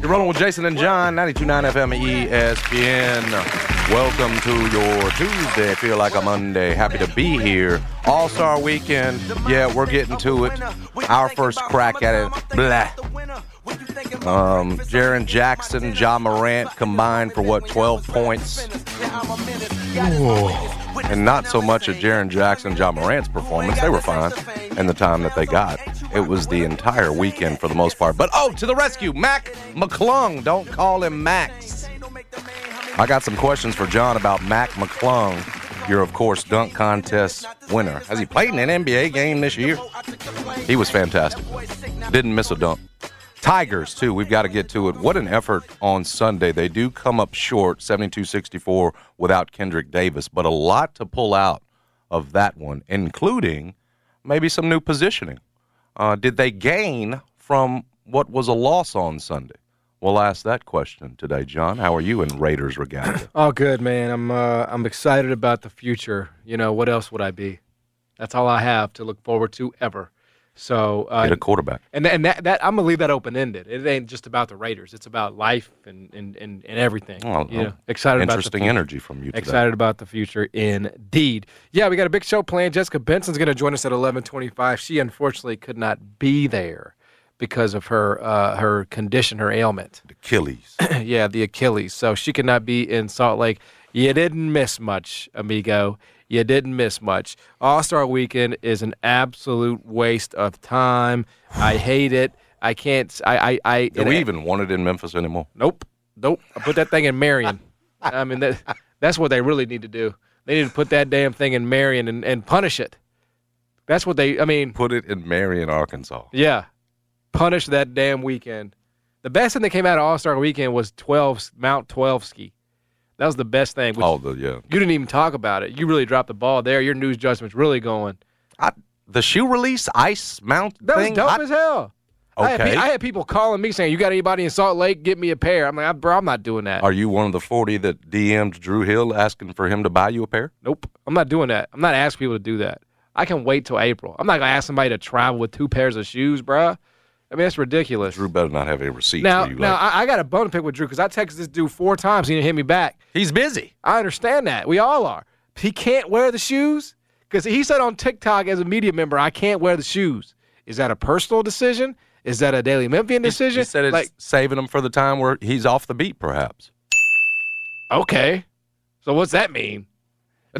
You're rolling with Jason and John, 92.9 FM ESPN. Welcome to your Tuesday. Feel like a Monday. Happy to be here. All Star Weekend. Yeah, we're getting to it. Our first crack at it. Blah. Um, Jaren Jackson, Ja Morant combined for what, 12 points? Ooh. And not so much at Jaren Jackson, Ja Morant's performance. They were fine and the time that they got. It was the entire weekend for the most part. But oh, to the rescue, Mac McClung. Don't call him Max. I got some questions for John about Mac McClung. You're, of course, dunk contest winner. Has he played in an NBA game this year? He was fantastic. Didn't miss a dunk. Tigers, too. We've got to get to it. What an effort on Sunday. They do come up short, 72 64, without Kendrick Davis, but a lot to pull out of that one, including maybe some new positioning. Uh, did they gain from what was a loss on Sunday? We'll ask that question today, John. How are you in Raiders regalia? Oh, good man. I'm uh, I'm excited about the future. You know, what else would I be? That's all I have to look forward to ever. So uh, Get a quarterback. and and that, that I'm gonna leave that open ended. It ain't just about the Raiders. It's about life and and, and, and everything. You know, excited about the Interesting future. energy from you today. Excited about the future, indeed. Yeah, we got a big show planned. Jessica Benson's going to join us at 11:25. She unfortunately could not be there because of her uh, her condition, her ailment. Achilles. yeah, the Achilles. So she could not be in Salt Lake. You didn't miss much, amigo. You didn't miss much. All Star Weekend is an absolute waste of time. I hate it. I can't. I. I. I Do we even want it in Memphis anymore? Nope. Nope. I put that thing in Marion. I mean, that, that's what they really need to do. They need to put that damn thing in Marion and, and punish it. That's what they, I mean, Put it in Marion, Arkansas. yeah. Punish that damn weekend. The best thing that came out of All Star Weekend was 12, Mount 12 ski. That was the best thing. which- Oh, the yeah. You didn't even talk about it. You really dropped the ball there. Your news judgment's really going. I, the shoe release ice mount That thing. was dope I- as hell. I, had, Okay. I had people calling me saying, "You got anybody in Salt Lake? Get me a pair." I'm like, "Bro, I'm not doing that." Are you one of the 40 that DM'd Drew Hill asking for him to buy you a pair? Nope. I'm not doing that. I'm not asking people to do that. I can wait till April. I'm not gonna ask somebody to travel with two pairs of shoes, bruh. I mean, that's ridiculous. Drew better not have any receipts. now, you now like, I, I got a bone to pick with Drew because I texted this dude four times. He didn't hit me back. he's busy. I understand that. We all are. He can't wear the shoes because he said on TikTok as a media member, "I can't wear the shoes." Is that a personal decision? Is that a Daily Memphian decision? He said it's like, saving him for the time where he's off the beat, perhaps. okay. So what's that mean?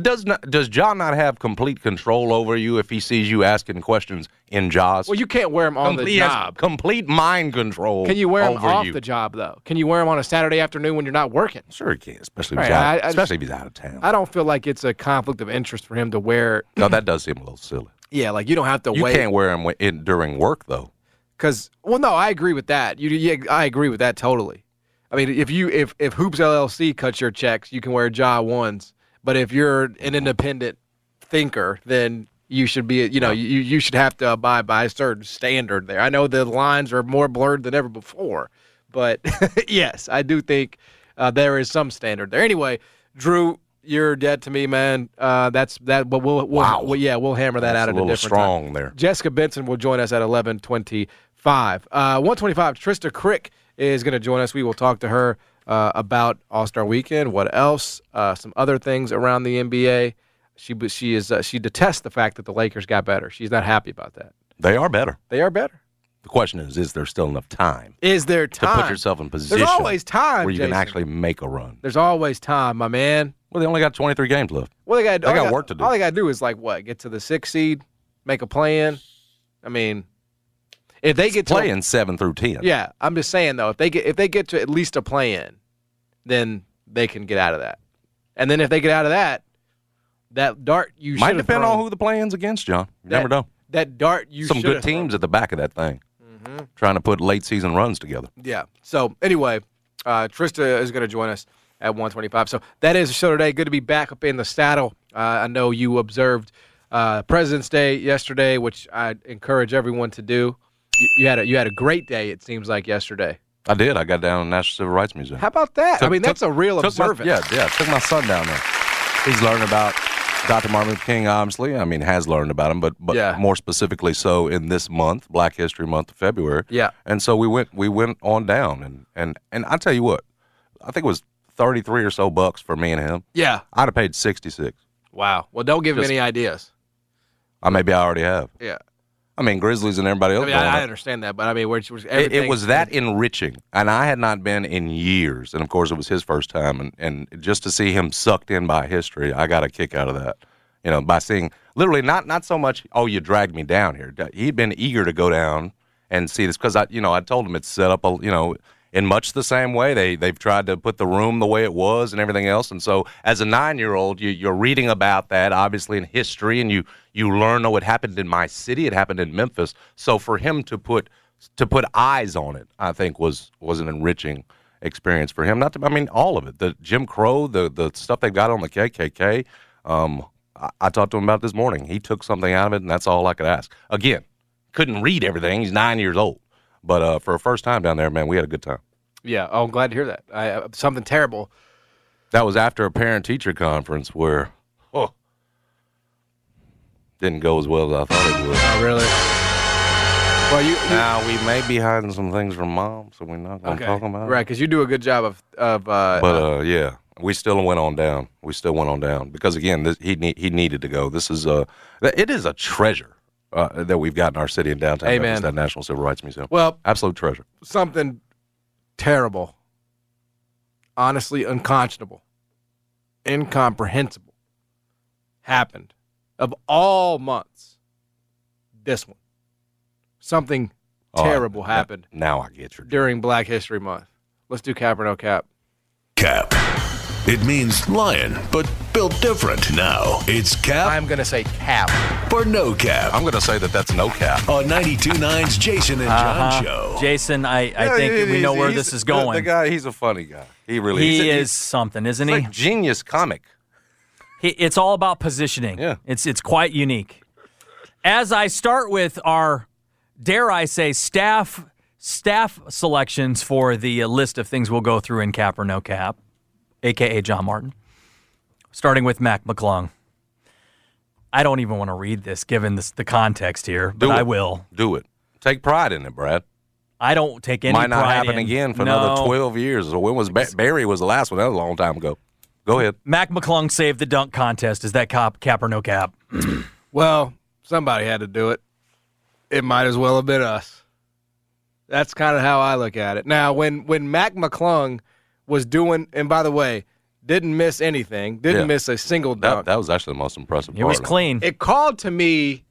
Does not, does John not have complete control over you if he sees you asking questions in Ja's? Well, you can't wear them on complete, the job. complete mind control. Can you wear them off you. the job though? Can you wear them on a Saturday afternoon when you're not working? Sure, he can, especially if, Right, he's out, I- I just- especially if he's out of town. I don't feel like it's a conflict of interest for him to wear. no, that does seem a little silly. Yeah, like you don't have to You wait. can't wear them in, during work, though. Because well, no, I agree with that. You, yeah, I agree with that totally. I mean, if you if if Hoops LLC cuts your checks, you can wear Ja ones. But if you're an independent thinker, then you should be. You know, you you should have to abide by a certain standard there. I know the lines are more blurred than ever before, but yes, I do think uh, there is some standard there. Anyway, Drew. You're dead to me, man. Uh, that's that. But we'll, we'll, Wow. well, yeah, we'll hammer that That's out a at little a different time. strong there. Jessica Benson will join us at 11:25. Uh, 125. Trista Crick is going to join us. We will talk to her uh, about All Star Weekend. What else? Uh, some other things around the NBA. She she is uh, she detests the fact that the Lakers got better. She's not happy about that. They are better. They are better. The question is, is there still enough time Is there time to put yourself in position There's always time. where you Jason. can actually make a run? There's always time, my man. Well, they only got 23 games left. Well, they got They all got work to do. All they got to do is like what? Get to the sixth seed, make a plan. I mean, if they get to Playing seven through 10. Yeah, I'm just saying though, if they get if they get to at least a play in, then they can get out of that. And then if they get out of that, that dart you Might depend thrown, on who the play-in's against, John. You that, never know. That dart you Some good have thrown. teams at the back of that thing, trying to put late season runs together. Yeah. So anyway, Uh, Trista is going to join us at 125. So that is the show today. Good to be back up in the saddle. Uh, I know you observed uh, President's Day yesterday, which I encourage everyone to do. You, you had a you had a great day. It seems like yesterday. I did. I got down to the National Civil Rights Museum. How about that? I Took- mean, that's a real took my- observance. yeah, yeah. Took my son down there. He's learning about Dr. Martin Luther King, obviously. I mean, has learned about him, but but Yeah. more specifically so in this month, Black History Month of February. Yeah. And so we went we went on down, and and and I tell you what, I think it was thirty three or so bucks for me and him. Yeah. I'd have paid sixty six. Wow. Well, don't give him any ideas. I maybe I already have. Yeah. I mean, Grizzlies and everybody else. I mean, I, I understand that, but I mean, where was it, everything? it was that enriching and i had not been in years and of course it was his first time and, and just to see him sucked in by history i got a kick out of that you know by seeing literally not not so much oh you dragged me down here he'd been eager to go down and see this because i you know i told him it's set up a you know in much the same way they they've tried to put the room the way it was and everything else and so as a nine year old you, you're reading about that obviously in history and you you learn oh it happened in my city it happened in memphis so for him to put to put eyes on it, I think was was an enriching experience for him. Not to, I mean, all of it. The Jim Crow, the the stuff they've got on the KKK. Um, I, I talked to him about this morning. He took something out of it, and that's all I could ask. Again, couldn't read everything. He's nine years old, but uh, for a first time down there, man, we had a good time. Yeah. Oh, I'm glad to hear that. I, uh, something terrible. That was after a parent teacher conference where, oh, didn't go as well as I thought it would. Oh, really? Well, you, you Now we may be hiding some things from mom, so we're not going to talk about it. right? Because you do a good job of of. Uh, But uh, yeah, we still went on down. We still went on down because again, this, he ne- he needed to go. This is a it is a treasure uh, that we've got in our city in downtown. Amen. Memphis, that National Civil Rights Museum. well, Absolute treasure. something terrible, honestly unconscionable, incomprehensible happened of all months. This one, something Oh, terrible now- happened Now I get your. during Black History Month. Let's do cap or no cap. Cap. It means lion, but built different. Now it's cap I'm gonna say cap. For no cap I'm going to say that that's no cap. on 92.9's Jason and John Uh-huh. show. Jason, I, I think we know where this is going. The, guy, he's a funny guy. He really he he's, is something, isn't He's he? like genius comic. he? It's all about positioning. Yeah. It's it's quite unique. As I start with our, dare I say, staff staff selections for the list of things we'll go through in cap or no cap, aka John Martin. Starting with Mac McClung. I don't even want to read this given this, the context here, but Do I will. Do it. Take pride in it, Brad. I don't take any Might not pride happen in- again for No. another 12 years. So when was ba- Barry was the last one? That was a long time ago. Go ahead. Mac McClung saved the dunk contest. Is that cap, cap or no cap? Well, somebody had to do it. It might as well have been us. That's kind of how I look at it. Now, when when Mac McClung was doing, and by the way, didn't miss anything, didn't Yeah. miss a single That, dunk. that was actually the most impressive part. It part. was clean. it called to me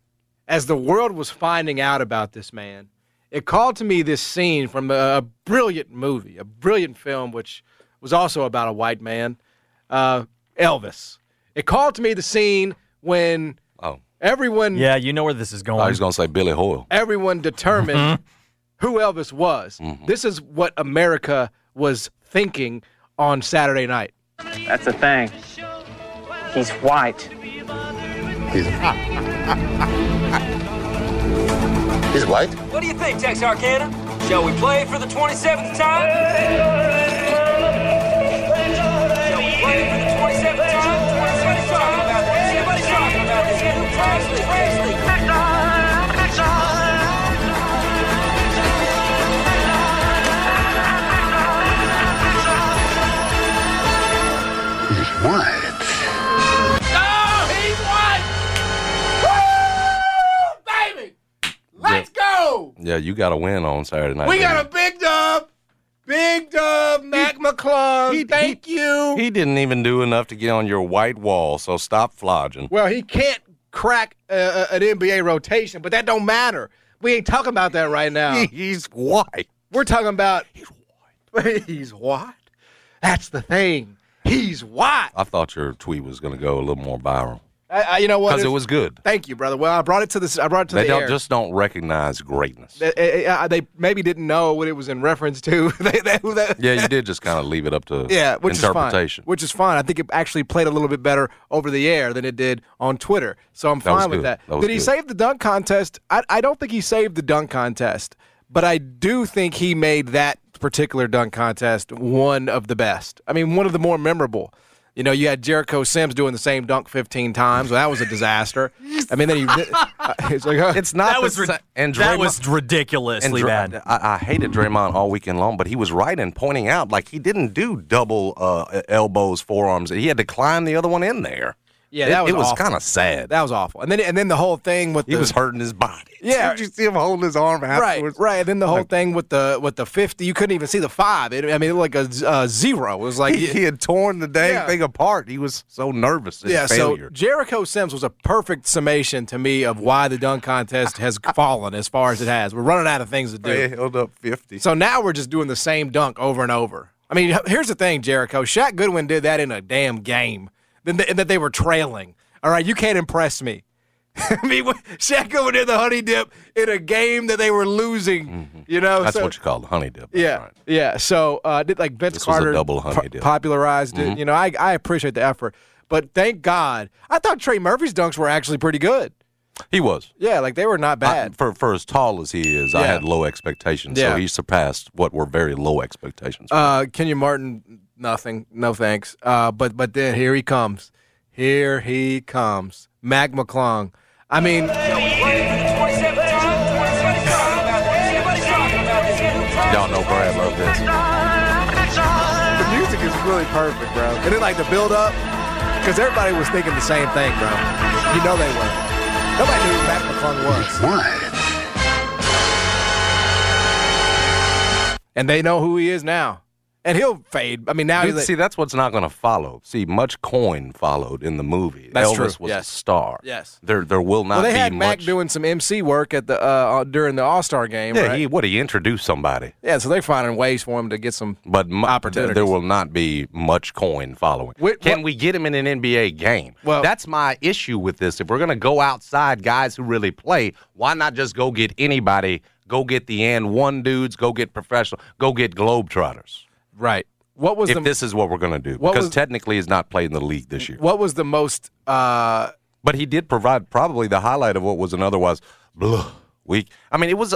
as the world was finding out about this man. It called to me this scene from a, a brilliant movie, a brilliant film, which was also about a white man, uh, Elvis. It called to me the scene when Oh, everyone yeah, you know where this is going. I was going to say Billy Hoyle. everyone determined Mm-hmm. who Elvis was. This is what America was thinking on Saturday night. That's the thing. He's white. He's white. What do you think, Texarkana? Shall we play for the 27th time? Shall we play for the 27th time? Everybody's talking about this. Everybody's talking about this. Presley, Presley. He's white. Oh, he's white! Woo! Baby! Let's go! Yeah, you got to win on Saturday night. We didn't got a big dub. Big dub, Mac McClung. He- Thank he- you. you? He didn't even do enough to get on your white wall, so stop flogging. well, he can't crack uh, an NBA rotation, but that don't matter. We ain't talking about that right now. He's white. We're talking about he's white. he's white. That's the thing. He's white. I thought your tweet was going to go a little more viral. I, I, you know what? because it was good. Thank you, brother. Well, I brought it to this. I brought it to They the don't air. just don't recognize greatness. They, eh, eh, they maybe didn't know what it was in reference to. they, they, Yeah, you did just kind of leave it up to Yeah, which interpretation. is fine. Which is fine. I think it actually played a little bit better over the air than it did on Twitter. So I'm fine with good. that. That did he good. save the dunk contest? I, I don't think he saved the dunk contest, but I do think he made that particular dunk contest one of the best. I mean, one of the more memorable. You know, you had Jericho Sims doing the same dunk 15 times. Well, that was a disaster. I mean, then he. uh, it's like, uh, it's not That the was, rid- sa- and that Draymond- was and ridiculously Dra- bad. I, I hated Draymond all weekend long, but he was right in pointing out like he didn't do double uh, elbows, forearms. He had to climb the other one in there. Yeah, It- that was it was awful. kind of sad. that was awful. And then and then the whole thing with he the, was hurting his body. Yeah. Did you see him holding his arm Right, afterwards? right. And then the whole thing with the with the fifty, you couldn't even see the five. It, I mean, it looked like a uh, zero. It was like He, he had torn the dang Yeah. thing apart. He was so nervous. yeah. failure. So Jericho Sims was a perfect summation to me of why the dunk contest has fallen as far as it has. We're running out of things to do. they held up fifty. So now we're just doing the same dunk over and over. I mean, here's the thing, Jericho. Shaq Goodwin did that in a damn game. Th- that they were trailing. All right, you can't impress me. I mean, Shaq Goodwin did the honey dip in a game that they were losing. You know, Mm-hmm. That's so- what you call the honey dip. That's Yeah, right. yeah. So uh, did like Vince This Carter double honey dip. Mm-hmm. popularized it. You know, I I appreciate the effort, but thank God, I thought Trey Murphy's dunks were actually pretty good. He was. Yeah, like they were not I- bad. for for as tall as he is, I had low expectations. Yeah. So he surpassed what were very low expectations. Uh, Kenyon Martin, nothing, no thanks. Uh, but but then here he comes, here he comes, Mac McClung. I mean, Y'all know Brad loved this. the music is really perfect, bro. And then like the build up, because everybody was thinking the same thing, bro. You know they were. Nobody knew who Mac McClung was. Wide. and they know who he is now. And he'll fade. I mean, now Dude, he's see, that's what's not going to follow. See, much coin followed in the movie. That's Elvis true, was yes. a star. Yes. There, there will not well, they be had Mac much. doing some MC work at the uh, during the All Star game. yeah, right? he what he introduced somebody, yeah. So they're finding ways for him to get some. but mu- Opportunities. there will not be much coin following. Wait, Can what- we get him in an NBA game? Well- that's my issue with this. If we're going to go outside guys who really play, why not just go get anybody? Go get the and one dudes. Go get professional. Go get globetrotters. Right. What was If the this is what we're going to do, because was- technically he's not playing the league this year. what was the most? Uh, But he did provide probably the highlight of what was an otherwise blah, week. I mean, it was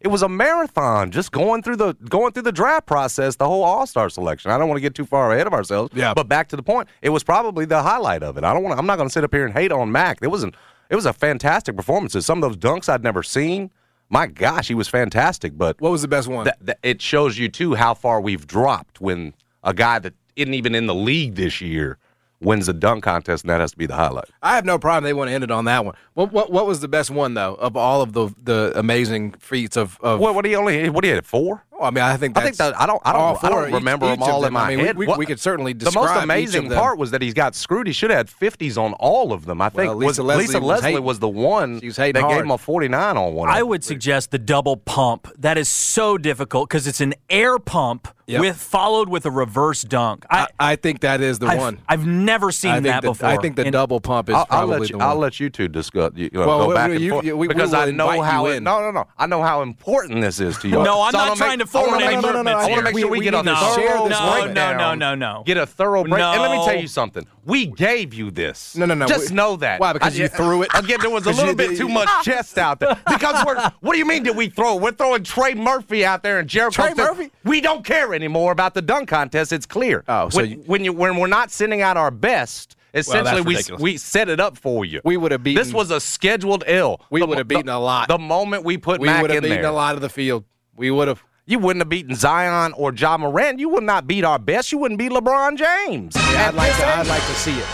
it was a marathon, just going through the going through the draft process, the whole All Star selection. I don't want to get too far ahead of ourselves. Yeah. But back to the point, it was probably the highlight of it. I don't want. I'm not going to sit up here and hate on Mac. It wasn't. It was a fantastic performance. Some of those dunks I'd never seen. My gosh, he was fantastic. But what was the best one? that, that it shows you too how far we've dropped when a guy that isn't even in the league this year wins a dunk contest, and that has to be the highlight. I have no problem. They want to end it on that one. What what what was the best one though of all of the the amazing feats of of? What? What do you only? What do you had? Four? Well, I mean, I think I think that I don't. I don't. I don't each- remember each them of all in my I mean, we- head. we- What- we could certainly describe The most describe each amazing of them. part was that he's got screwed. He should have had fifties on all of them. I think Well, was, Lisa Leslie Lisa was Leslie hating. was the one She was that hating gave him a forty nine on one. of I them. would suggest the double pump. That is so difficult because it's an air pump Yep. with followed with a reverse dunk. I, I, I think that is the I've, one. I've never seen that the, before. I think the And double pump is I'll, I'll probably let you. the one. I'll let you two discuss. You know, Well, go back we- and forth you- we- we because will I know how. It, in. no, no, no. I know how important this is to you. No, I'm So not trying make- to forward I wanna any make sure- movements I want to make sure we, We- get we a need thorough no, no, no, no, no. Get a thorough break. And let me tell you something. We gave you this. No, no, no. Just We- know that. Why? Because you threw it? Again, there was a little bit too much chest out there. Because we're. What do you mean? Did we throw? We're throwing Trey Murphy out there and Jericho. Trey Murphy? We don't care anymore about the dunk contest. It's clear. Oh, so when, you- when you when we're not sending out our best. Essentially, we we set it up for you. We would have beaten. This was a scheduled ill. We would have beaten the- a lot. The moment we put we Mac would have beaten a lot of the field. We would have. You wouldn't have beaten Zion or Ja Morant. You would not beat our best. You wouldn't beat LeBron James. Yeah, I'd like to. I'd like to see it.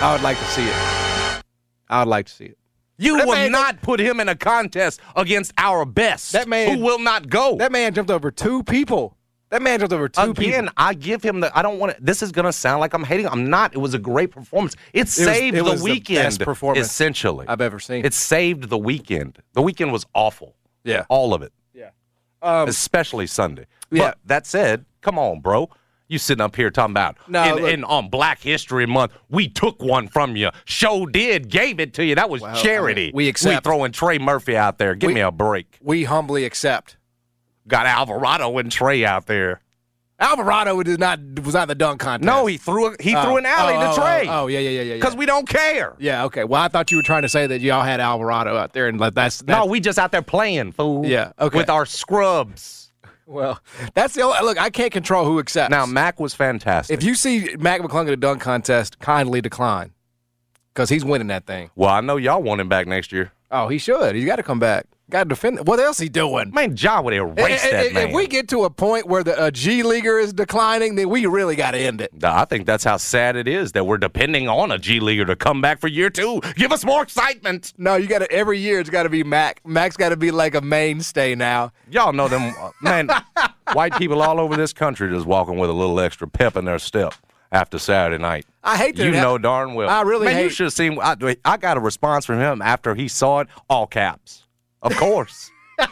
I would like to see it. I would like to see it. you That would man- not put him in a contest against our best. That man- who will not go. That man jumped over two people. That man jumped over two Again, people. Again, I give him the. I don't want to. This is going to sound like I'm hating. I'm not. It was a great performance. It saved it the was the weekend. best performance essentially, I've ever seen. It saved the weekend. The weekend was awful. Yeah. all of it. Um, especially Sunday. Yeah. But that said, come on, bro. You sitting up here talking about No, in, look- on Black History Month, we took one from you. Show did, gave it to you. That was Well, I mean, charity. we accept- We throwing Trey Murphy out there. Give We- me a break. We humbly accept. Got Alvarado and Trey out there. Alvarado did not was not the dunk contest. No, he threw a, he Oh, threw an alley oh, to oh, Trey. Oh, oh, yeah, yeah, yeah, yeah. Because yeah. we don't care. Yeah, okay. Well, I thought you were trying to say that y'all had Alvarado out there, and like that's, that's No, we just out there playing, fool. Yeah, okay. With our scrubs. well, that's the only look. I can't control who accepts. Now, Mac was fantastic. if you see Mac McClung at a dunk contest, kindly decline, because he's winning that thing. well, I know y'all want him back next year. Oh, he should. He's got to come back. Got to defend. It. What else he doing? Man, John would erase If- that if, man. if we get to a point where the uh, G leaguer is declining, then we really got to end it. I think that's how sad it is that we're depending on a G leaguer to come back for year two. Give us more excitement. No, you got to every year. It's got to be Mac. Mac's got to be like a mainstay now. Y'all know them, uh, man. white people all over this country just walking with a little extra pep in their step after Saturday night. I hate that You know darn well. I really man. You should have seen. I, I got a response from him after he saw it. All caps, of course.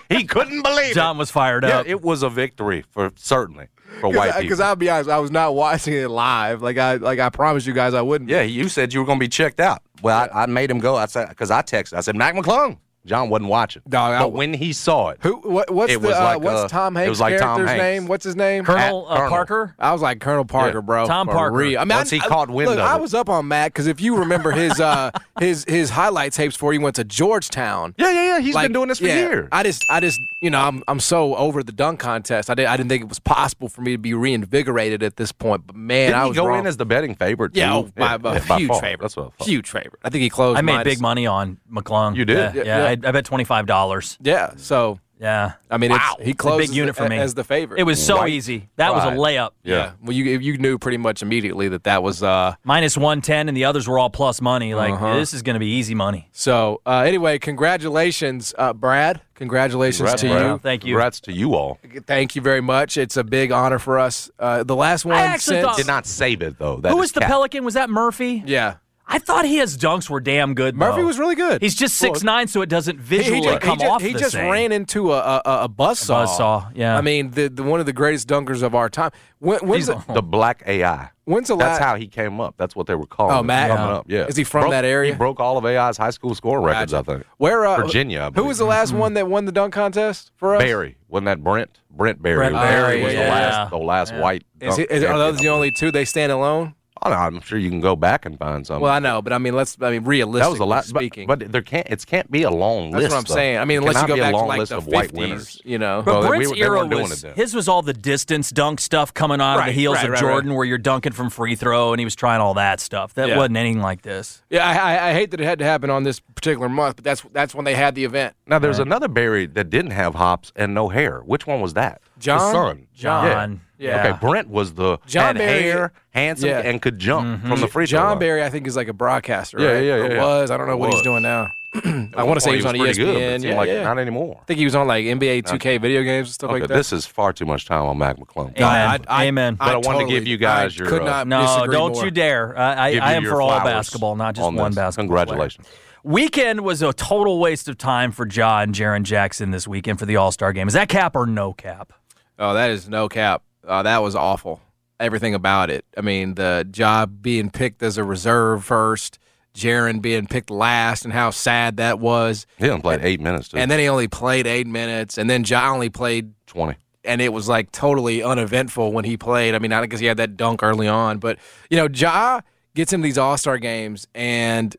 he couldn't believe John it. was fired Yeah, up. it was a victory for certainly for white people. Because I'll be honest, I was not watching it live. Like I like I promised you guys I wouldn't. Yeah, you said you were going to be checked out. Well, I, I made him go. I said because I texted. I said Mac McClung. John wasn't watching. Dog, I- but when he saw it, Who? What? What's It the? was uh, like, what's uh, Tom it Hanks' was like Tom character's Hanks. name? What's his name? Colonel, At uh, Colonel. Parker. I was like Colonel Parker, Yeah. bro. Tom Parker. real. I mean, Once I, he I- caught wind look, of I it. was up on Mac because if you remember his uh his his highlight tapes before he went to Georgetown. yeah, yeah, yeah. He's like, been doing this for yeah, years. I just, I just, you know, I'm, I'm so over the dunk contest. I did, I didn't think it was possible for me to be reinvigorated at this point. But man, Didn't I he was go wrong. in as the betting favorite? yeah, too? oh, by, by yeah, a huge favorite. That's what I thought. huge favorite. I think he closed. I made big money on McClung. You did? Yeah. I, I bet twenty five dollars. Yeah, so Yeah, I mean, Wow. it's, he It's a closed big unit for me as the favorite. It was so White easy. That was a layup. Yeah. Well, you you knew pretty much immediately that that was uh Minus one ten, and the others were all plus money. Like Uh-huh. this is going to be easy money. so uh anyway, congratulations uh Brad. Congratulations Congrats, to Brad. you. Thank you. Congrats to you all. Thank you very much. It's a big honor for us. Uh the last one actually since thought- Did not save it though. That Who is was the cap. Pelican? Was that Murphy? Yeah. I thought his dunks were damn good. Murphy though. was really good. He's just six nine, so it doesn't He- he, visually just, come he, ju- off he the just same. ran into a a, a buzzsaw. buzzsaw, yeah. I mean, the, the one of the greatest dunkers of our time. When, when's He's the, the black AI. when's the That's last? how he came up. That's what they were calling. Oh, Mac? coming Yeah. up. Yeah. Is he from Broke- that area? He broke all of AI's high school score records. I think. Where uh, Virginia, Who was the last one that won the dunk contest for us? Barry? Wasn't that Brent? Brent Barry. Brent Barry Barry, was yeah. the last, the last Yeah. white. Is, dunk it, is, are those the only two? They stand alone. Oh, no, I'm sure you can go back and find some. Well, I know, but I mean, let's. I mean, realistically that was a last. But, speaking. but there can't. It can't be a long that's list. That's what I'm though. saying. I mean, It unless you cannot go be a back to long like list the of white 50s, winners. you know. But Well, Brent's were- they era was his was all the distance dunk stuff coming out of the heels right, of right, Jordan, right. where you're dunking from free throw, and he was trying all that stuff. That Yeah. wasn't anything like this. Yeah, I, I, I hate that it had to happen on this particular month, but that's that's when they had the event. Now there's another Barry that didn't have hops and no hair. Which one was that? John? The son. John. Yeah. Okay, Brent was the John had Barry- hair, handsome, Yeah. and could jump from the free throw John line. Barry, I think, is like a broadcaster. Yeah, right? yeah, Or yeah, yeah. Was I don't know what he's doing now. I want to say point he was on ESPN. good, but it seemed yeah, like yeah. not anymore. I think he was on like NBA 2K video games and stuff Okay, like that. this is far too much time on Mac McClung. Amen. Amen. But I wanted to give you guys I your, could uh, not No, don't more. you dare. I, I, I am for all basketball, not just on one this. basketball. player. Congratulations. Weekend was a total waste of time for Ja and Jaren Jackson this weekend for the All Star game. Is that cap or no cap? Oh, that is no cap. Uh, that was awful. Everything about it. I mean, the job being picked as a reserve first, Jaren being picked last, and how sad that was. He only played eight minutes, too. And then he only played eight minutes, and then Ja only played 20. and it was like totally uneventful when he played. I mean, I guess he had that dunk early on, but you know, Ja gets into these All Star games and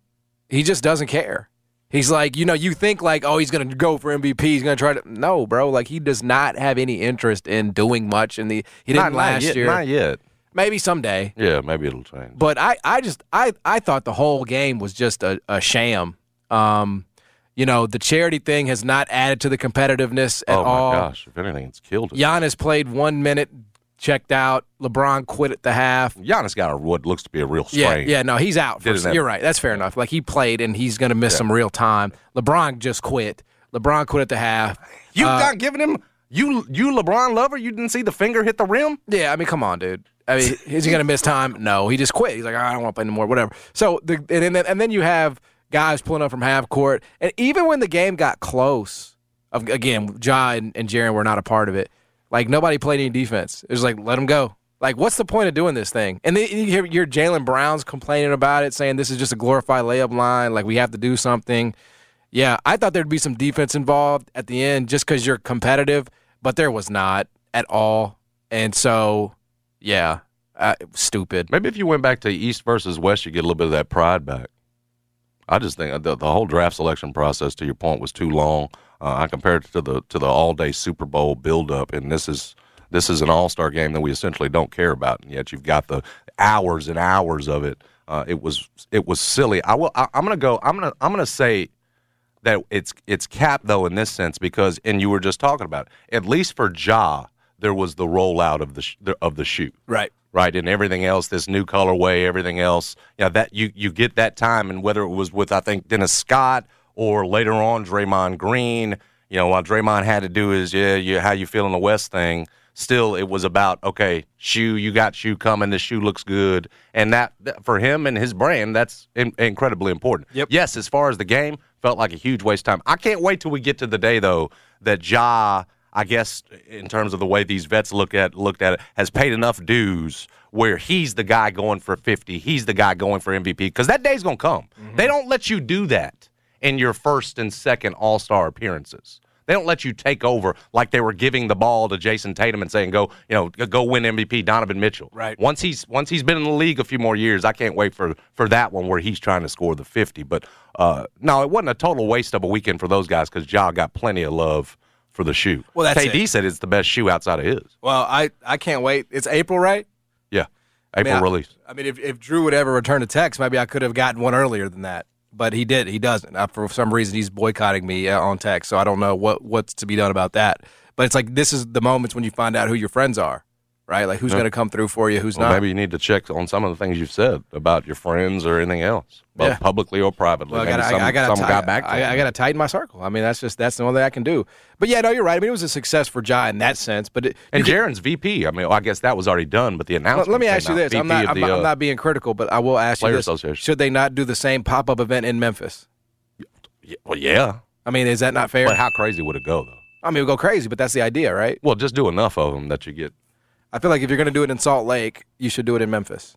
he just doesn't care. He's like, you know, you think like, oh, he's gonna go for MVP. He's gonna try to. No, bro. Like he does not have any interest in doing much. In the he didn't not, last not yet, year. Not yet. Maybe someday. Yeah, maybe it'll change. But I, I just, I, I thought the whole game was just a, a sham. Um, you know, the charity thing has not added to the competitiveness at all. oh, my all. gosh. If anything, it's killed it. Giannis played one minute, checked out. LeBron quit at the half. Giannis got a, what looks to be a real Yeah, strain. yeah, yeah no, he's out. For, you're right. That's fair enough. Like he played and he's going to miss some real time. LeBron just quit. LeBron quit at the half. You Uh, not giving him you you LeBron lover. You didn't see the finger hit the rim. Yeah, I mean, come on, dude. I mean, is he going to miss time? No, he just quit. He's like, I don't want to play anymore. Whatever. So the and then and then you have guys pulling up from half court, and even when the game got close, again, Ja and, and Jaren were not a part of it. Like nobody played any defense. It was like let them go. Like, what's the point of doing this thing? And then you hear Jaylen Brown's complaining about it, saying this is just a glorified layup line. Like we have to do something. Yeah, I thought there'd be some defense involved at the end just because you're competitive, but there was not at all. And so, yeah, uh, stupid. Maybe if you went back to East versus West, you get a little bit of that pride back. I just think the, the whole draft selection process, to your point, was too long. Uh, I compared it to the to the all day Super Bowl buildup, and this is this is an All Star game that we essentially don't care about, and yet you've got the hours and hours of it. Uh, it was it was silly. I will. I, I'm gonna go. I'm gonna I'm gonna say that it's it's capped though in this sense because and you were just talking about it, at least for Ja there was the rollout of the sh- of the shoe Right. right and everything else this new colorway everything else yeah that you you get that time and whether it was with I think Dennis Scott or later on Draymond Green you know while Draymond had to do his yeah you how you feel in the West thing still it was about okay shoe you got shoe coming the shoe looks good. And that, for him and his brand that's in, incredibly important. Yep. yes as far as the game felt like a huge waste of time. I can't wait till we get to the day though that ja i guess in terms of the way these vets look at looked at it has paid enough dues where he's the guy going for 50 he's the guy going for mvp because that day's gonna come. Mm-hmm. They don't let you do that in your first and second all-star appearances they don't let you take over like they were giving the ball to Jayson Tatum and saying, "Go, you know, go win MVP." Donovan Mitchell. Right. Once he's once he's been in the league a few more years, I can't wait for for that one where he's trying to score the fifty. But uh, no, it wasn't a total waste of a weekend for those guys because Ja got plenty of love for the shoe. Well, that's KD it. said it's the best shoe outside of his. Well, I I can't wait. It's April, right? Yeah, April I mean, I- release. I mean, if, if Drew would ever return a text, maybe I could have gotten one earlier than that. But he did. He doesn't. Uh, for some reason, he's boycotting me uh, on text. So I don't know what what's to be done about that. But it's like this is the moments when you find out who your friends are, right? Like who's going to come through for you, who's Well, not. maybe you need to check on some of the things you've said about your friends or anything else, both Yeah. publicly or privately. Well, I gotta, some, I, gotta, some ti- got back to I. I gotta tighten my circle. I mean, that's just that's the only thing I can do. But yeah, no, you're right. I mean, it was a success for Ja in that sense. But it, And Jaren's VP. I mean, I guess that was already done, but the announcement. let me ask you this: I'm not, I'm, the, not, I'm uh, not being critical, but I will ask you this: Should they not do the same pop up event in Memphis? yeah, Well, yeah, I mean, is that not fair? but how crazy would it go though? I mean, it would go crazy, but that's the idea, right? Well, just do enough of them that you get. I feel like if you're going to do it in Salt Lake, you should do it in Memphis.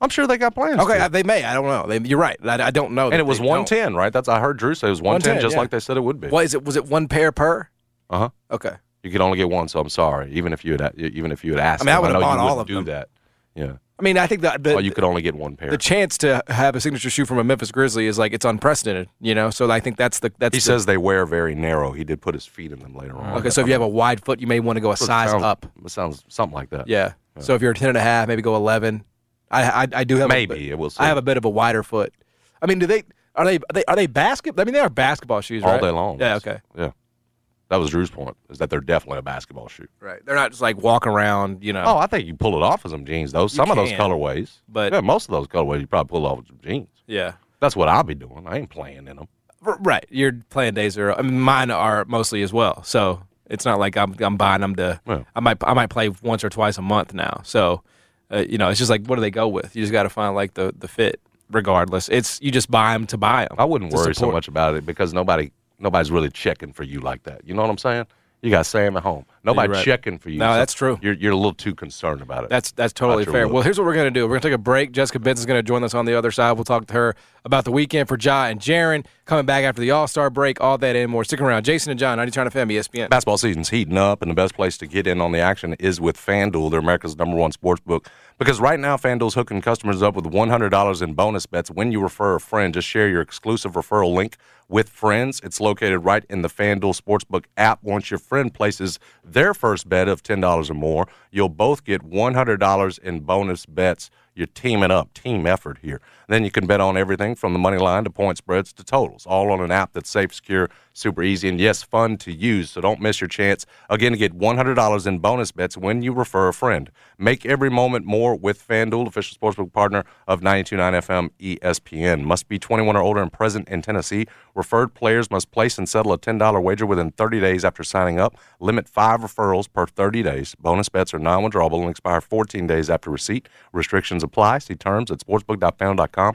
I'm sure they got plans. Okay, to. They may. I don't know. They, you're right. I, I don't know. and it was they don't. 110, right? That's I heard Drew say it was 110, 110, just yeah. like they said it would be. What is it? Was it one pair per? Uh huh. Okay. You could only get one, so I'm sorry. Even if you had, even if you had asked, I mean, I them, would've know bought you all wouldn't of do them. that. Yeah. I mean, I think that the, Well, you could only get one pair. the chance to have a signature shoe from a Memphis Grizzly is like it's unprecedented, you know. So I think that's the that's he the- says they wear very narrow. He did put his feet in them later on. Okay, so if you have a wide foot, you may want to go a size sounds, up. It sounds something like that. Yeah. So if you're a 10 and a half, maybe go 11. I I, I do have a Maybe, bit- yeah, we'll see. I have a bit of a wider foot. I mean, do they are they are they, are they basket? I mean, they are basketball shoes, all right? day long. Yeah. Okay. Yeah. That was Drew's point, is that they're definitely a basketball shoe. Right. They're not just like walk around, you know. Oh, I think you pull it off of some jeans, though. Some of those can, colorways. but- yeah, most of those colorways you probably pull off with some jeans. yeah. That's what I'll be doing. I ain't playing in them. Right. Your playing days are. I mean, mine are mostly as well. So it's not like I'm I'm buying them to. Yeah. I might I might play once or twice a month now. So, uh, you know, it's just like what do they go with? You just got to find like the the fit. Regardless, it's you just buy them to buy them. I wouldn't worry so much about it because nobody nobody's really checking for you like that. You know what I'm saying? You got Sam at home. Nobody right. checking for you. No, that's true. You're you're a little too concerned about it. That's that's totally fair. look. Well, here's what we're gonna do. We're gonna take a break. Jessica Benson's gonna join us on the other side. We'll talk to her about the weekend for Ja and Jaren coming back after the All Star break. All that and more. Stick around. Jason and John, 90 Trying to FM, ESPN. Basketball season's heating up, and the best place to get in on the action is with FanDuel. They're America's number one sports book. Because right now, FanDuel's hooking customers up with $100 in bonus bets when you refer a friend. Just share your exclusive referral link with friends. It's located right in the FanDuel Sportsbook app. Once your friend places their first bet of $10 or more, you'll both get $100 in bonus bets. You're teaming up, team effort here. Then you can bet on everything from the money line to point spreads to totals, all on an app that's safe, secure, super easy, and yes, fun to use. So don't miss your chance again to get $100 in bonus bets when you refer a friend. Make every moment more with FanDuel, official sportsbook partner of 929 FM ESPN. Must be 21 or older and present in Tennessee. Referred players must place and settle a $10 wager within 30 days after signing up. Limit five referrals per 30 days. Bonus bets are non withdrawable and expire 14 days after receipt. Restrictions apply. See terms at sportsbook.fanduel.com.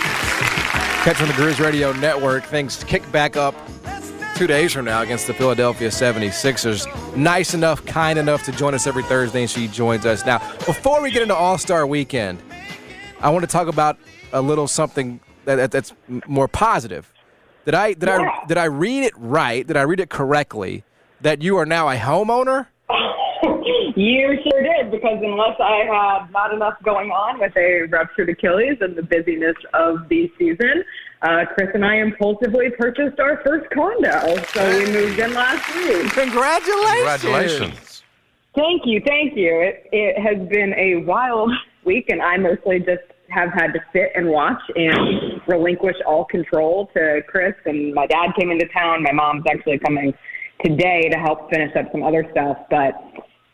Catch on the Grizz Radio Network. Things kick back up two days from now against the Philadelphia 76ers. Nice enough, kind enough to join us every Thursday, and she joins us. Now, before we get into All Star Weekend, I want to talk about a little something that, that- that's more positive. Did I did I did I read it right? Did I read it correctly? That you are now a homeowner? You sure did, because unless I had not enough going on with a ruptured Achilles and the busyness of the season, uh, Chris and I impulsively purchased our first condo. So we moved in last week. Congratulations! Congratulations. Thank you, thank you. It, it has been a wild week, and I mostly just have had to sit and watch and relinquish all control to Chris. And my dad came into town. My mom's actually coming today to help finish up some other stuff, but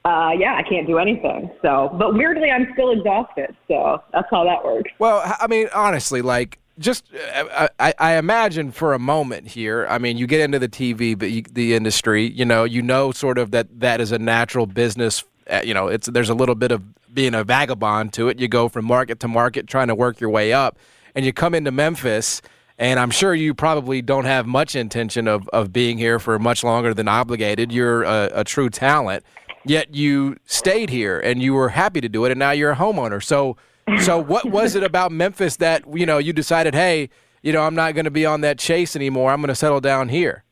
uh, yeah, I can't do anything. So, but weirdly, I'm still exhausted. So that's how that works. Well, I mean, honestly, like just uh, I, I imagine for a moment here. I mean, you get into the TV, but you, the industry, you know, you know, sort of that that is a natural business. Uh, you know, it's there's a little bit of being a vagabond to it. You go from market to market, trying to work your way up, and you come into Memphis. And I'm sure you probably don't have much intention of, of being here for much longer than obligated. You're a, a true talent, yet you stayed here and you were happy to do it, and now you're a homeowner. So, so what was it about Memphis that you know you decided, hey, you know, I'm not going to be on that chase anymore. I'm going to settle down here.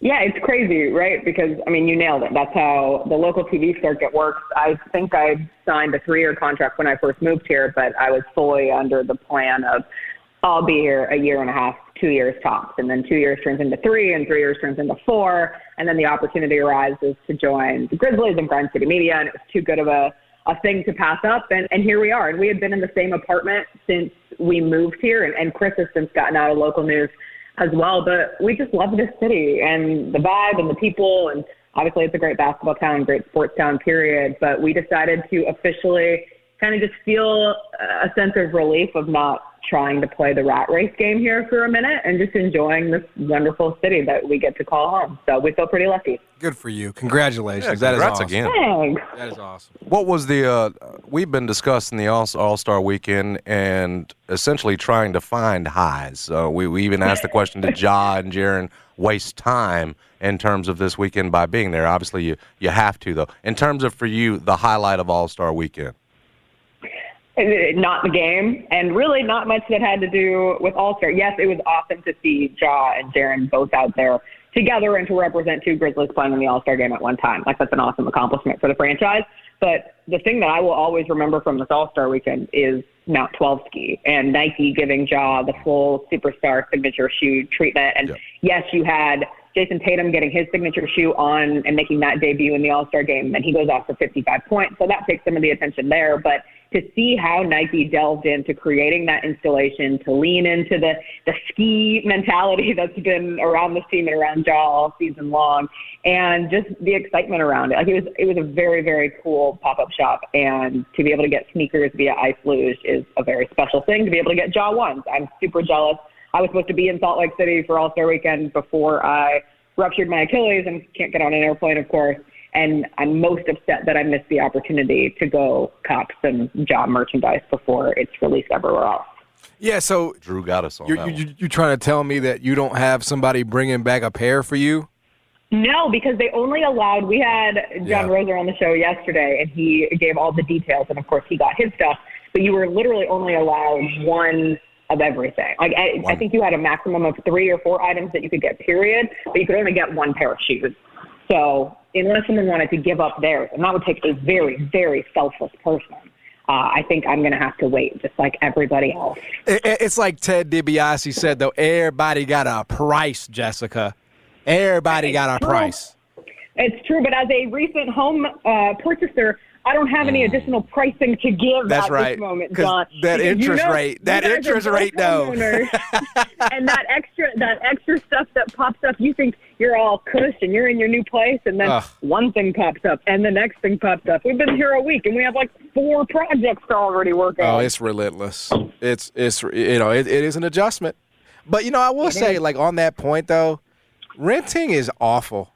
Yeah, it's crazy, right? Because I mean, you nailed it. That's how the local TV circuit works. I think I signed a three-year contract when I first moved here, but I was fully under the plan of I'll be here a year and a half, two years tops, and then two years turns into three, and three years turns into four, and then the opportunity arises to join the Grizzlies and Grind City Media, and it was too good of a a thing to pass up, and and here we are. And we had been in the same apartment since we moved here, and, and Chris has since gotten out of local news as well. But we just love this city and the vibe and the people, and obviously it's a great basketball town, great sports town, period. But we decided to officially kind of just feel a sense of relief of not trying to play the rat race game here for a minute and just enjoying this wonderful city that we get to call home. So we feel pretty lucky. Good for you. Congratulations. Yeah, that is congrats awesome. again. Thanks. That is awesome. What was the? Uh, we've been discussing the All All Star Weekend and essentially trying to find highs. Uh, we we even asked the question: to Ja and Jaren waste time in terms of this weekend by being there? Obviously, you you have to though. In terms of for you, the highlight of All Star Weekend. Not the game, and really not much that had to do with All Star. Yes, it was awesome to see Ja and Jaren both out there together and to represent two Grizzlies playing in the All Star game at one time. Like that's an awesome accomplishment for the franchise. But the thing that I will always remember from this All Star weekend is Mount 12 ski and Nike giving Ja the full superstar signature shoe treatment. And yes, you had Jayson Tatum getting his signature shoe on and making that debut in the All Star game, and he goes off for 55 points. So that takes some of the attention there. But to see how Nike delved into creating that installation, to lean into the the ski mentality that's been around this team and around Ja all season long, and just the excitement around it. Like it was it was a very very cool pop up shop, and to be able to get sneakers via Ice Luge is a very special thing. To be able to get Ja ones, I'm super jealous. I was supposed to be in Salt Lake City for All Star Weekend before I ruptured my Achilles and can't get on an airplane, of course. And I'm most upset that I missed the opportunity to go cop some job merchandise before it's released everywhere else. Yeah, so Drew got us on you're, that one. you, you trying to tell me that you don't have somebody bringing back a pair for you? No, because they only allowed. We had John Yeah. Roser on the show yesterday, and he gave all the details, and of course he got his stuff. But you were literally only allowed one of everything. Like I, I think you had a maximum of three or four items that you could get, period. But you could only get one pair of shoes. So unless someone wanted to give up theirs, and that would take a very, very selfless person. Uh, I think I'm going to have to wait, just like everybody else. It, it- it's like Ted DiBiase said, though. Everybody got a price, Jessica. Everybody got a price. It's true, but as a recent home uh, purchaser, I don't have any additional pricing to give Mm. That's at right, this moment, John. that Because you interest know- rate- that you guys are interest rate, homeowners, and that extra that extra stuff that pops up, you think you're all cush and you're in your new place, and then Ugh. one thing pops up, and the next thing pops up. We've been here a week, and we have like four projects to already work Oh, it's relentless. It's it's you know it, it is an adjustment, but you know I will say like on that point though, renting is awful.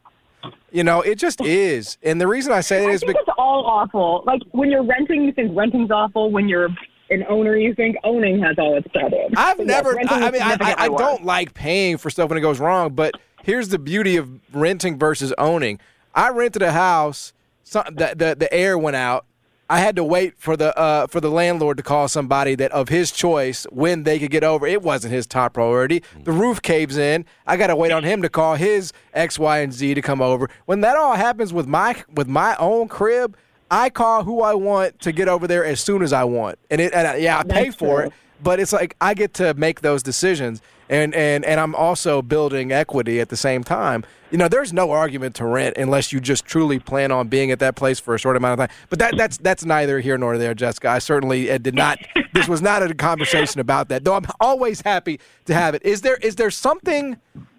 You know it just is, and the reason I say that I is because it's all awful. Like when you're renting, you think renting's awful. When you're an owner, you think owning has all its problems. I've So, never. renting I, I mean, I, I, I don't like paying for stuff when it goes wrong. But here's the beauty of renting versus owning. I rented a house. Some, the, the the air went out. I had to wait for the uh, for the landlord to call somebody that of his choice when they could get over. It wasn't his top priority. The roof caves in. I got to wait on him to call his X, Y, and Z to come over. When that all happens with my with my own crib, I call who I want to get over there as soon as I want. And it and I, yeah, I pay for it but it's like I get to make those decisions and and and I'm also building equity at the same time. You know, there's no argument to rent unless you just truly plan on being at that place for a short amount of time. But that that's that's neither here nor there, Jessica. I certainly uh, did not this was not a conversation about that. Though I'm always happy to have it. Is there is there something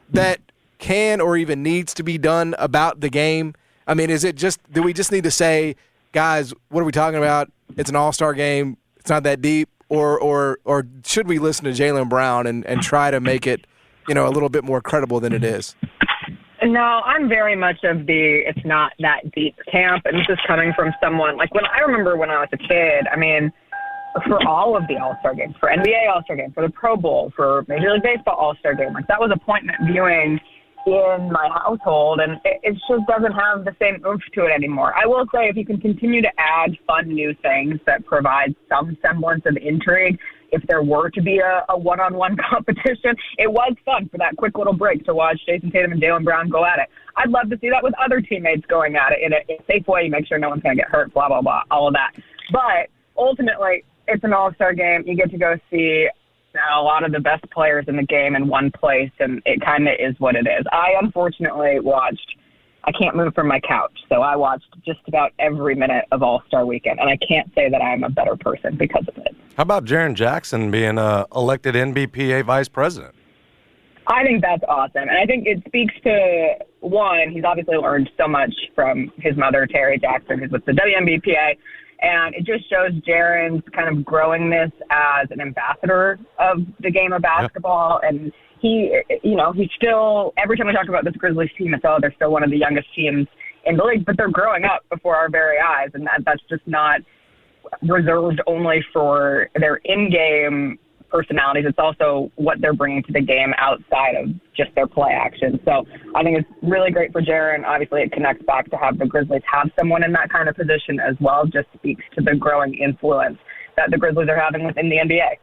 that can or even needs to be done about the game? I mean, is it just do we just need to say, guys, what are we talking about? It's an all-star game. It's not that deep or or or should we listen to Jaylen Brown and, and try to make it, you know, a little bit more credible than it is? No, I'm very much of the it's not that deep camp, and this is coming from someone like when I remember when I was a kid. I mean, for all of the All Star games, for NBA All Star game, for the Pro Bowl, for Major League Baseball All Star game, like that was appointment viewing in my household, and it, it just doesn't have the same oomph to it anymore. I will say, if you can continue to add fun new things that provide some semblance of intrigue, if there were to be a, a one-on-one competition, it was fun for that quick little break to watch Jayson Tatum and Jaylen Brown go at it. I'd love to see that with other teammates going at it in a, in a safe way. Make sure no one's going to get hurt, blah blah blah, all of that. But ultimately, it's an All-Star game. You get to go see a lot of the best players in the game in one place, and it kind of is what it is. I unfortunately watched. I can't move from my couch, so I watched just about every minute of All Star Weekend, and I can't say that I'm a better person because of it. How about Jaren Jackson being uh, elected NBPA vice president? I think that's awesome. And I think it speaks to one, he's obviously learned so much from his mother, Terri Jackson, who's with the WNBPA. And it just shows Jaren's kind of growingness as an ambassador of the game of basketball. And he, you know, he's still, every time we talk about this Grizzlies team, it's, oh, they're still one of the youngest teams in the league, but they're growing up before our very eyes. And that, that's just not reserved only for their in-game personalities. It's also what they're bringing to the game outside of just their play action. So I think it's really great for Jaren. Obviously, it connects back to have the Grizzlies have someone in that kind of position as well. Just speaks to the growing influence that the Grizzlies are having within the NBA.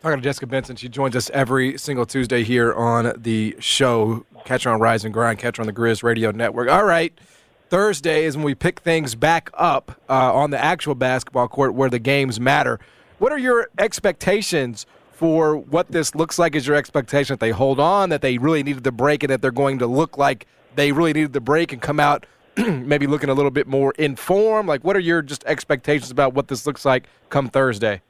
Talking to Jessica Benson, she joins us every single Tuesday here on the show. Catch her on Rise and Grind, catch her on the Grizz Radio Network. All right, Thursday is when we pick things back up uh, on the actual basketball court where the games matter. What are your expectations for what this looks like? Is your expectation that they hold on, that they really needed the break, and that they're going to look like they really needed the break and come out maybe looking a little bit more in form? Like, what are your just expectations about what this looks like come Thursday?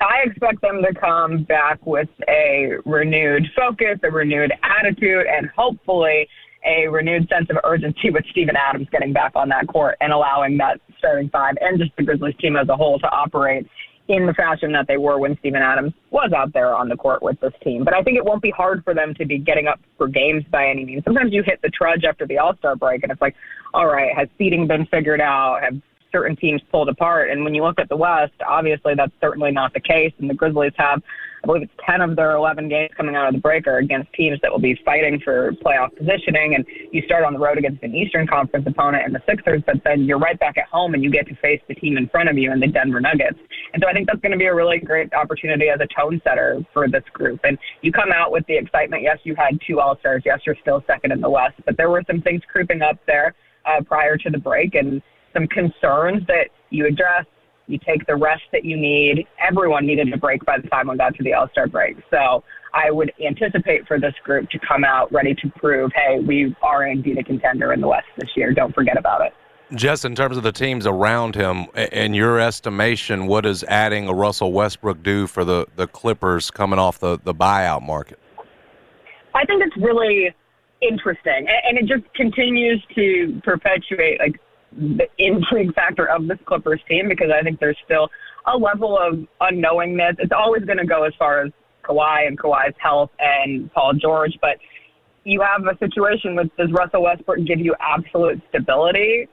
I expect them to come back with a renewed focus, a renewed attitude, and hopefully a renewed sense of urgency with Steven Adams getting back on that court and allowing that starting five and just the Grizzlies team as a whole to operate in the fashion that they were when Steven Adams was out there on the court with this team. But I think it won't be hard for them to be getting up for games by any means. Sometimes you hit the trudge after the All Star break, and it's like, all right, has seeding been figured out? Have certain teams pulled apart. And when you look at the West, obviously that's certainly not the case. And the Grizzlies have, I believe it's 10 of their 11 games coming out of the break are against teams that will be fighting for playoff positioning. And you start on the road against an Eastern Conference opponent in the Sixers, but then you're right back at home and you get to face the team in front of you in the Denver Nuggets. And so I think that's going to be a really great opportunity as a tone setter for this group. And you come out with the excitement. Yes, you had two All Stars. Yes, you're still second in the West, but there were some things creeping up there uh, prior to the break. And some concerns that you address. You take the rest that you need. Everyone needed a break by the time we got to the All Star break. So I would anticipate for this group to come out ready to prove, hey, we are indeed a contender in the West this year. Don't forget about it. Just in terms of the teams around him, in your estimation, what does adding a Russell Westbrook do for the, the Clippers coming off the, the buyout market? I think it's really interesting, and it just continues to perpetuate like the intrigue factor of this Clippers team because I think there's still a level of unknowingness. It's always going to go as far as Kawhi and Kawhi's health and Paul George, but you have a situation with does Russell Westbrook give you absolute stability?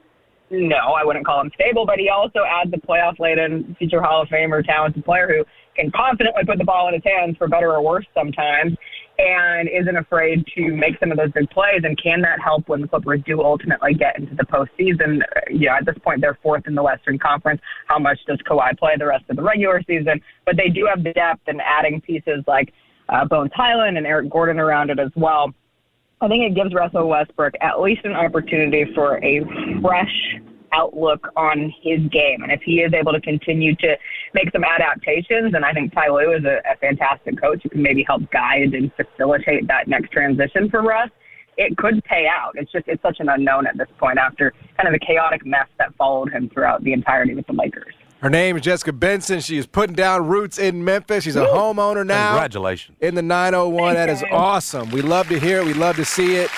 No, I wouldn't call him stable, but he also adds a playoff laden future Hall of Famer talented player who can confidently put the ball in his hands for better or worse sometimes and isn't afraid to make some of those big plays. And can that help when the Clippers do ultimately get into the postseason? Yeah, at this point, they're fourth in the Western Conference. How much does Kawhi play the rest of the regular season? But they do have the depth and adding pieces like uh, Bones Hyland and Eric Gordon around it as well. I think it gives Russell Westbrook at least an opportunity for a fresh outlook on his game. And if he is able to continue to make some adaptations, and I think Ty Lue is a, a fantastic coach who can maybe help guide and facilitate that next transition for Russ, it could pay out. It's just it's such an unknown at this point after kind of the chaotic mess that followed him throughout the entirety with the Lakers. Her name is Jessica Benson. She is putting down roots in Memphis. She's a Woo! homeowner now. Congratulations. In the 901. That is awesome. We love to hear it. We love to see it.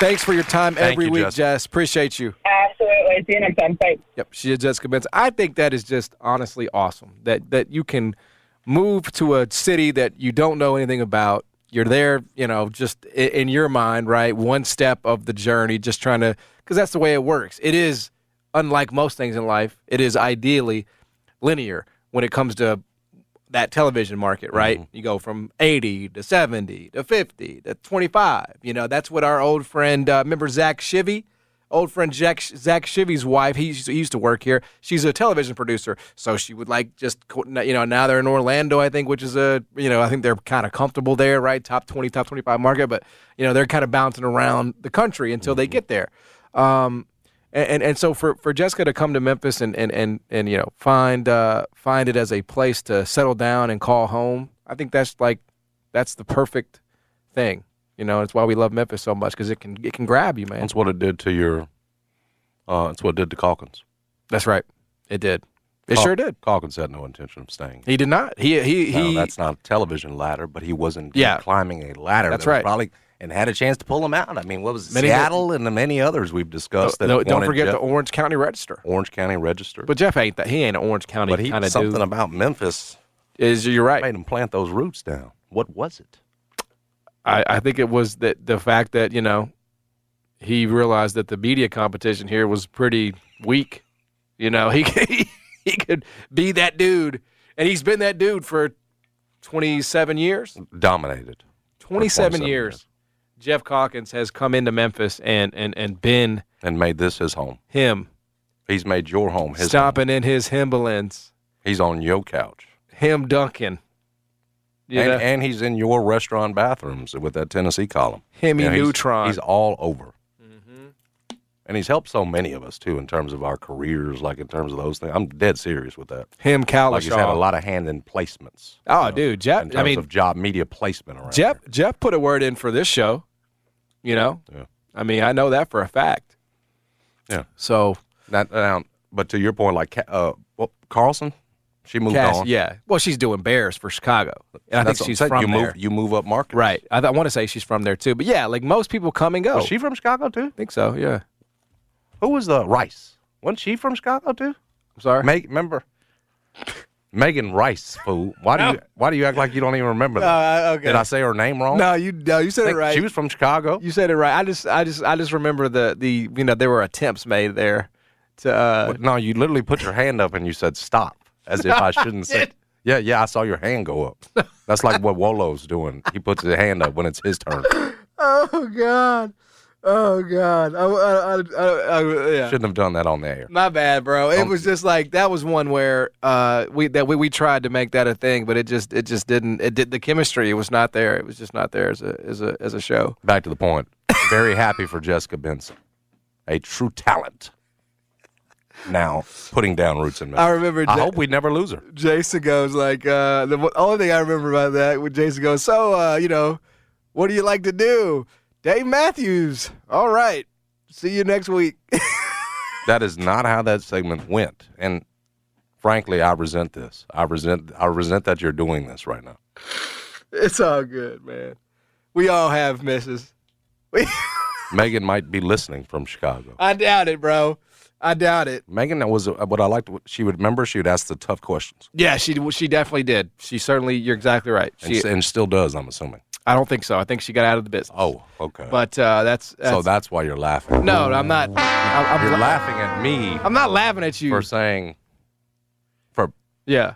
Thanks for your time Thank every you, week, Jess. Jess. Appreciate you. Absolutely. See you next time. Bye. Yep, she is Jessica Benson. I think that is just honestly awesome. That that you can move to a city that you don't know anything about. You're there, you know, just in, in your mind, right? One step of the journey, just trying to, because that's the way it works. It is, unlike most things in life, it is ideally linear when it comes to that television market, right? Mm-hmm. You go from 80 to 70 to 50 to 25. You know, that's what our old friend, uh, remember Zach Shivy? Old friend Jack, Zach Shivy's wife, he used, to, he used to work here. She's a television producer. So she would like just, you know, now they're in Orlando, I think, which is a, you know, I think they're kind of comfortable there, right? Top 20, top 25 market. But, you know, they're kind of bouncing around the country until they get there. Um, and, and, and so for, for Jessica to come to Memphis and and, and, and you know find uh, find it as a place to settle down and call home, I think that's like that's the perfect thing. You know, it's why we love Memphis so much because it can it can grab you, man. That's what it did to your. Uh, it's what it did to Calkins. That's right. It did. It sure did. Calkins had no intention of staying. He did not. He he No, he. that's not a television ladder, but he wasn't Yeah. climbing a ladder. That's that right. Probably and had a chance to pull him out. I mean, what was it, Many- Seattle and the many others we've discussed? that no, don't forget Geoff- the Orange County Register. Orange County Register. But Geoff ain't that. He ain't an Orange County But he kind of something dude. about Memphis Is you're right. made him plant those roots down. What was it? I, I think it was that the fact that you know he realized that the media competition here was pretty weak. You know, he he, he could be that dude, and he's been that dude for twenty seven years. Dominated. for Twenty seven 27 years. Geoff Calkins has come into Memphis and and and been and made this his home. him He's made your home his home. in his Himbalins, He's on your couch. him dunking. You and, and he's in your restaurant bathrooms with that Tennessee column. Hemi You know, Neutron. He's all over. Mm-hmm. and he's helped so many of us too in terms of our careers, like in terms of those things. I'm dead serious with that. Him, Calishaw. Like he's had a lot of hand in placements. Oh, dude, Geoff. In terms I mean, of job media placement around. Geoff. Geoff put a word in for this show. You know. Yeah. I mean, I know that for a fact. Yeah. So Not, now, but to your point, like uh, well, Carlson, she moved Cass, on. yeah. Well, she's doing Bears for Chicago, and I That's think I'm she's from you there. move. You move up market. Right. I, I want to say she's from there too. But yeah, like most people come and go. Was she from Chicago too? I think so. Yeah. Who was the Rice? Wasn't she from Chicago too? I'm sorry. Make, remember Megan Rice? Fool. Why do you Why do you act like you don't even remember that? Uh, okay. Did I say her name wrong? No, you no, you said it right. She was from Chicago. You said it right. I just, I just, I just remember the, the, you know, there were attempts made there to. Uh, no, you literally put your hand up and you said stop, as if I shouldn't say. Yeah, yeah, I saw your hand go up. That's like what Wolo's doing. He puts his hand up when it's his turn. oh God, oh God. I, I, I, I, I- yeah. Shouldn't have done that on the air. My bad, bro. It was just like that was one where uh we that we, we tried to make that a thing, but it just it just didn't. It did the chemistry It was not there. It was just not there as a as a as a show. Back to the point. Very happy for Jessica Benson, a true talent. Now putting down roots in Memphis. I remember I hope we never lose her. Jason goes like uh the only thing I remember about that when Jason goes, so uh you know, what do you like to do? Dave Matthews. All right. See you next week. That is not how that segment went. And frankly, I resent this. I resent. I resent that you're doing this right now. it's all good, man. We all have misses. We Megan might be listening from Chicago. I doubt it, bro. I doubt it. Megan that was what I liked. She would remember. She would ask the tough questions, Yeah, she she definitely did. She certainly. You're exactly right. She, s- and still does. I'm assuming. I don't think so. I think she got out of the business. Oh, okay. But uh, that's, that's so that's why you're laughing. no. I'm not. I'm, I'm you're la- laughing at me I'm not laughing at you. for saying for yeah.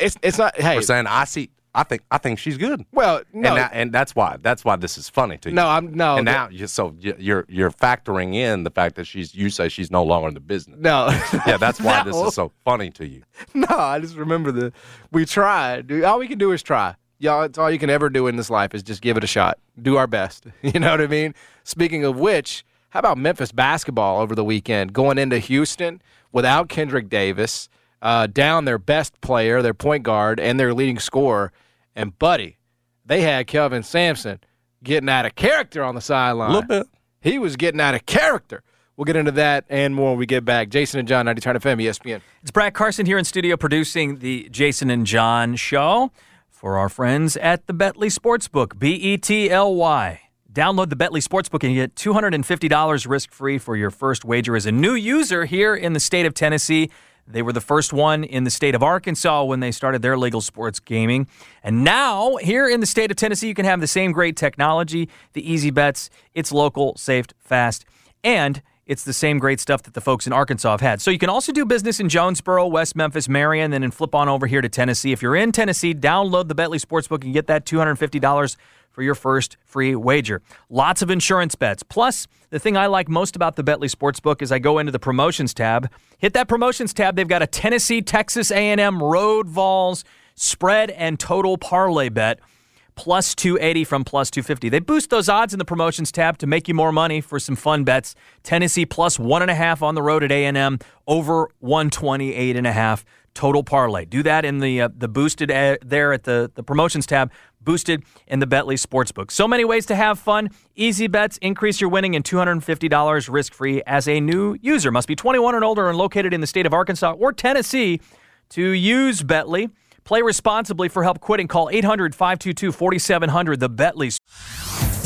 It's it's not. Hey. for saying I see. I think I think she's good. well, no. and, that, and that's why that's why this is funny to you. no, I'm no. and now you so you- you're you're factoring in the fact that she's you say she's no longer in the business. no. Yeah, that's why this is so funny to you. No, I just remember the we tried. Dude, all we can do is try. Y'all, it's all you can ever do in this life is just give it a shot. Do our best. You know what I mean? Speaking of which, how about Memphis basketball over the weekend going into Houston without Kendrick Davis, uh, down their best player, their point guard, and their leading scorer, and buddy, they had Kelvin Sampson getting out of character on the sideline. A little bit. He was getting out of character. We'll get into that and more when we get back. Jason and John, 90 Turn FM, ESPN. It's Brad Carson here in studio producing the Jason and John show for our friends at the Betly Sportsbook, B E T L Y. Download the Betly Sportsbook and get $250 risk free for your first wager as a new user here in the state of Tennessee. They were the first one in the state of Arkansas when they started their legal sports gaming. And now, here in the state of Tennessee, you can have the same great technology, the easy bets. It's local, safe, fast, and it's the same great stuff that the folks in Arkansas have had. So you can also do business in Jonesboro, West Memphis, Marion, and then flip on over here to Tennessee. If you're in Tennessee, download the Betly Sportsbook and get that $250 for your first free wager. Lots of insurance bets. Plus, the thing I like most about the Betly Sportsbook is I go into the promotions tab, hit that promotions tab, they've got a Tennessee Texas A&M Road Vols spread and total parlay bet plus 280 from plus 250. They boost those odds in the promotions tab to make you more money for some fun bets. Tennessee plus one and a half on the road at A&M, over 128 and a half total parlay. Do that in the uh, the boosted uh, there at the the promotions tab. Boosted in the Betly Sportsbook. So many ways to have fun. Easy bets, increase your winning, and $250 risk free as a new user. Must be 21 and older and located in the state of Arkansas or Tennessee to use Betly. Play responsibly for help quitting. Call 800 522 4700. The Betly.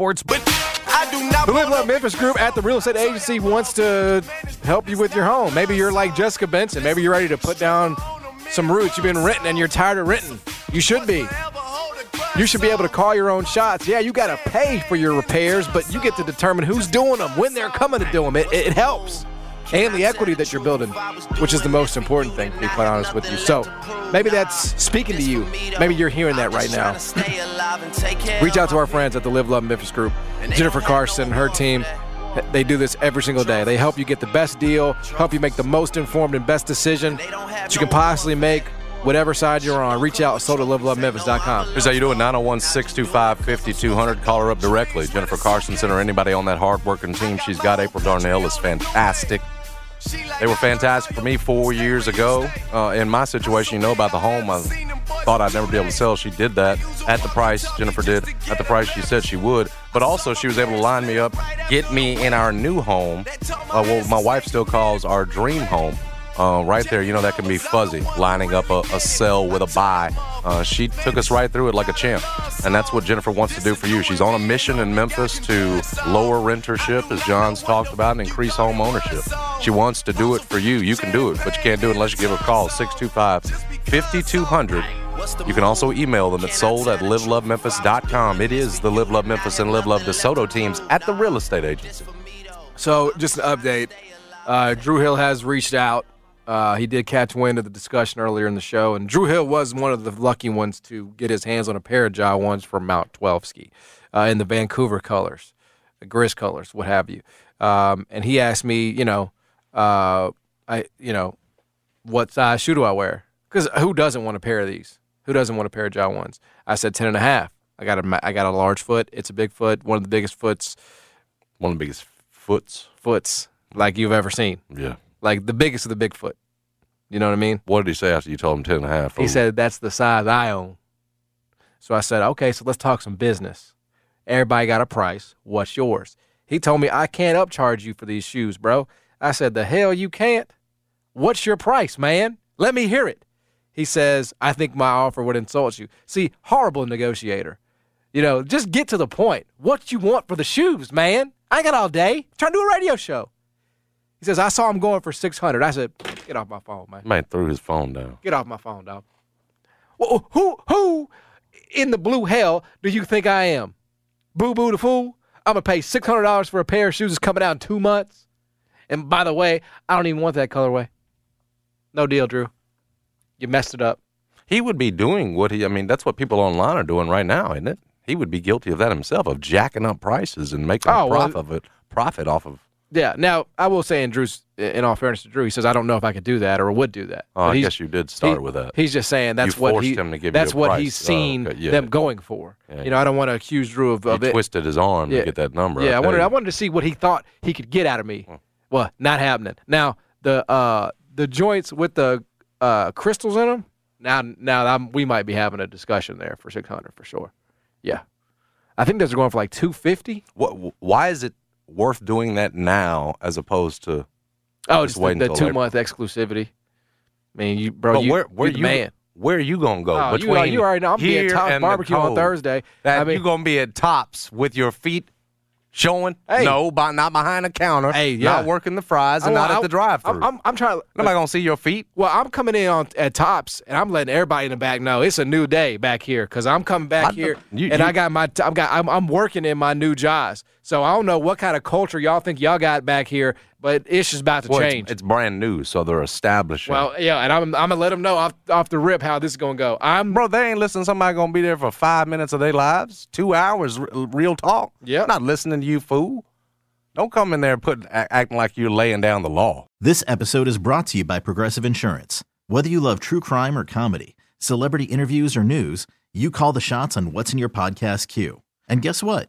Sports. But I do not. The Live Love Memphis Group at the real estate agency wants to help you with your home. Maybe you're like Jessica Benson. Maybe you're ready to put down some roots. You've been renting and you're tired of renting. You should be. You should be able to call your own shots. Yeah, you got to pay for your repairs, but you get to determine who's doing them, when they're coming to do them. It, it helps. And the equity that you're building, which is the most important thing, to be quite honest with you. So maybe that's speaking to you. Maybe you're hearing that right now. Reach out to our friends at the Live Love Memphis Group. Jennifer Carson and her team, they do this every single day. They help you get the best deal, help you make the most informed and best decision that you can possibly make, whatever side you're on. Reach out, at livelovememphis.com. Here's how you do it 901 625 5200. Call her up directly. Jennifer Carson Center, anybody on that hard-working team she's got. April Darnell is fantastic. They were fantastic for me four years ago. Uh, in my situation, you know about the home. I thought I'd never be able to sell. She did that at the price Jennifer did, at the price she said she would. But also, she was able to line me up, get me in our new home, uh, what my wife still calls our dream home. Uh, right there, you know, that can be fuzzy, lining up a, a sell with a buy. Uh, she took us right through it like a champ. And that's what Jennifer wants to do for you. She's on a mission in Memphis to lower rentership, as John's talked about, and increase home ownership. She wants to do it for you. You can do it, but you can't do it unless you give her a call, 625 5200. You can also email them at sold at livelovememphis.com. It is the Live Love Memphis and Live Love DeSoto teams at the real estate agency. So, just an update. Uh, Drew Hill has reached out. Uh, he did catch wind of the discussion earlier in the show, and Drew Hill was one of the lucky ones to get his hands on a pair of Ja ones from Mount Twelveski uh, in the Vancouver colors, the Grizz colors, what have you. Um, and he asked me, you know, uh, I, you know, what size shoe do I wear? Because who doesn't want a pair of these? Who doesn't want a pair of Ja ones? I said ten and a half. I got a, I got a large foot. It's a big foot, one of the biggest foots, One of the biggest foots. foots like you've ever seen. Yeah. Like the biggest of the Bigfoot. You know what I mean? What did he say after you told him 10 and a half? He said that's the size I own. So I said, okay, so let's talk some business. Everybody got a price. What's yours? He told me I can't upcharge you for these shoes, bro. I said, the hell you can't? What's your price, man? Let me hear it. He says, I think my offer would insult you. See, horrible negotiator. You know, just get to the point. What you want for the shoes, man? I got all day. Trying to do a radio show. He says, I saw him going for 600. I said, get off my phone, man. Man threw his phone down. Get off my phone, dog. Well, who who in the blue hell do you think I am? Boo boo the fool? I'm gonna pay six hundred dollars for a pair of shoes that's coming out in two months. And by the way, I don't even want that colorway. No deal, Drew. You messed it up. He would be doing what he, I mean, that's what people online are doing right now, isn't it? He would be guilty of that himself, of jacking up prices and making Oh, a well- of it, profit off of. Yeah. Now I will say, in Drew's, in all fairness to Drew, he says I don't know if I could do that or would do that. Oh, But I guess you did start he- with that. He's just saying that's You what he. him to give you that's what price. he's Oh, seen okay, yeah. them going for. Yeah, you know, I don't want to accuse Drew of, He it. twisted his arm Yeah. to get that number. Yeah, I tell wanted you. I wanted to see what he thought he could get out of me. Well, not happening. Now the uh the joints with the uh crystals in them. Now now I'm, we might be having a discussion there for 600 for sure. Yeah, I think those are going for like 250. What, why is it worth doing that now as opposed to Oh, just just waiting the, two month exclusivity. I mean, you bro, But you, where, where you you man. where are you gonna go? Oh, you, uh, between you already know. I'm being here and the barbecue on? Thursday. That I mean, you gonna be at Tops with your feet showing? Hey. No, by, not behind a counter. Hey, yeah. not working the fries and I- not I- at the drive-through. I'm, I'm, I'm trying. Nobody gonna see your feet. Well, I'm coming in on at tops, and I'm letting everybody in the back know it's a new day back here because I'm coming back I- here, you- and you- I got my I'm got I'm, I'm working in my new Ja's. So I don't know what kind of culture y'all think y'all got back here, but it's just about to Well, change. It's, brand new, so they're establishing. well, yeah, and I'm I'm gonna let them know off off the rip how this is gonna go. I'm bro, they ain't listening. Somebody gonna be there for five minutes of their lives, two hours, r- real talk. Yeah, not listening to you, fool. Don't come in there put a- acting like you're laying down the law. This episode is brought to you by Progressive Insurance. Whether you love true crime or comedy, celebrity interviews or news, you call the shots on what's in your podcast queue. And guess what?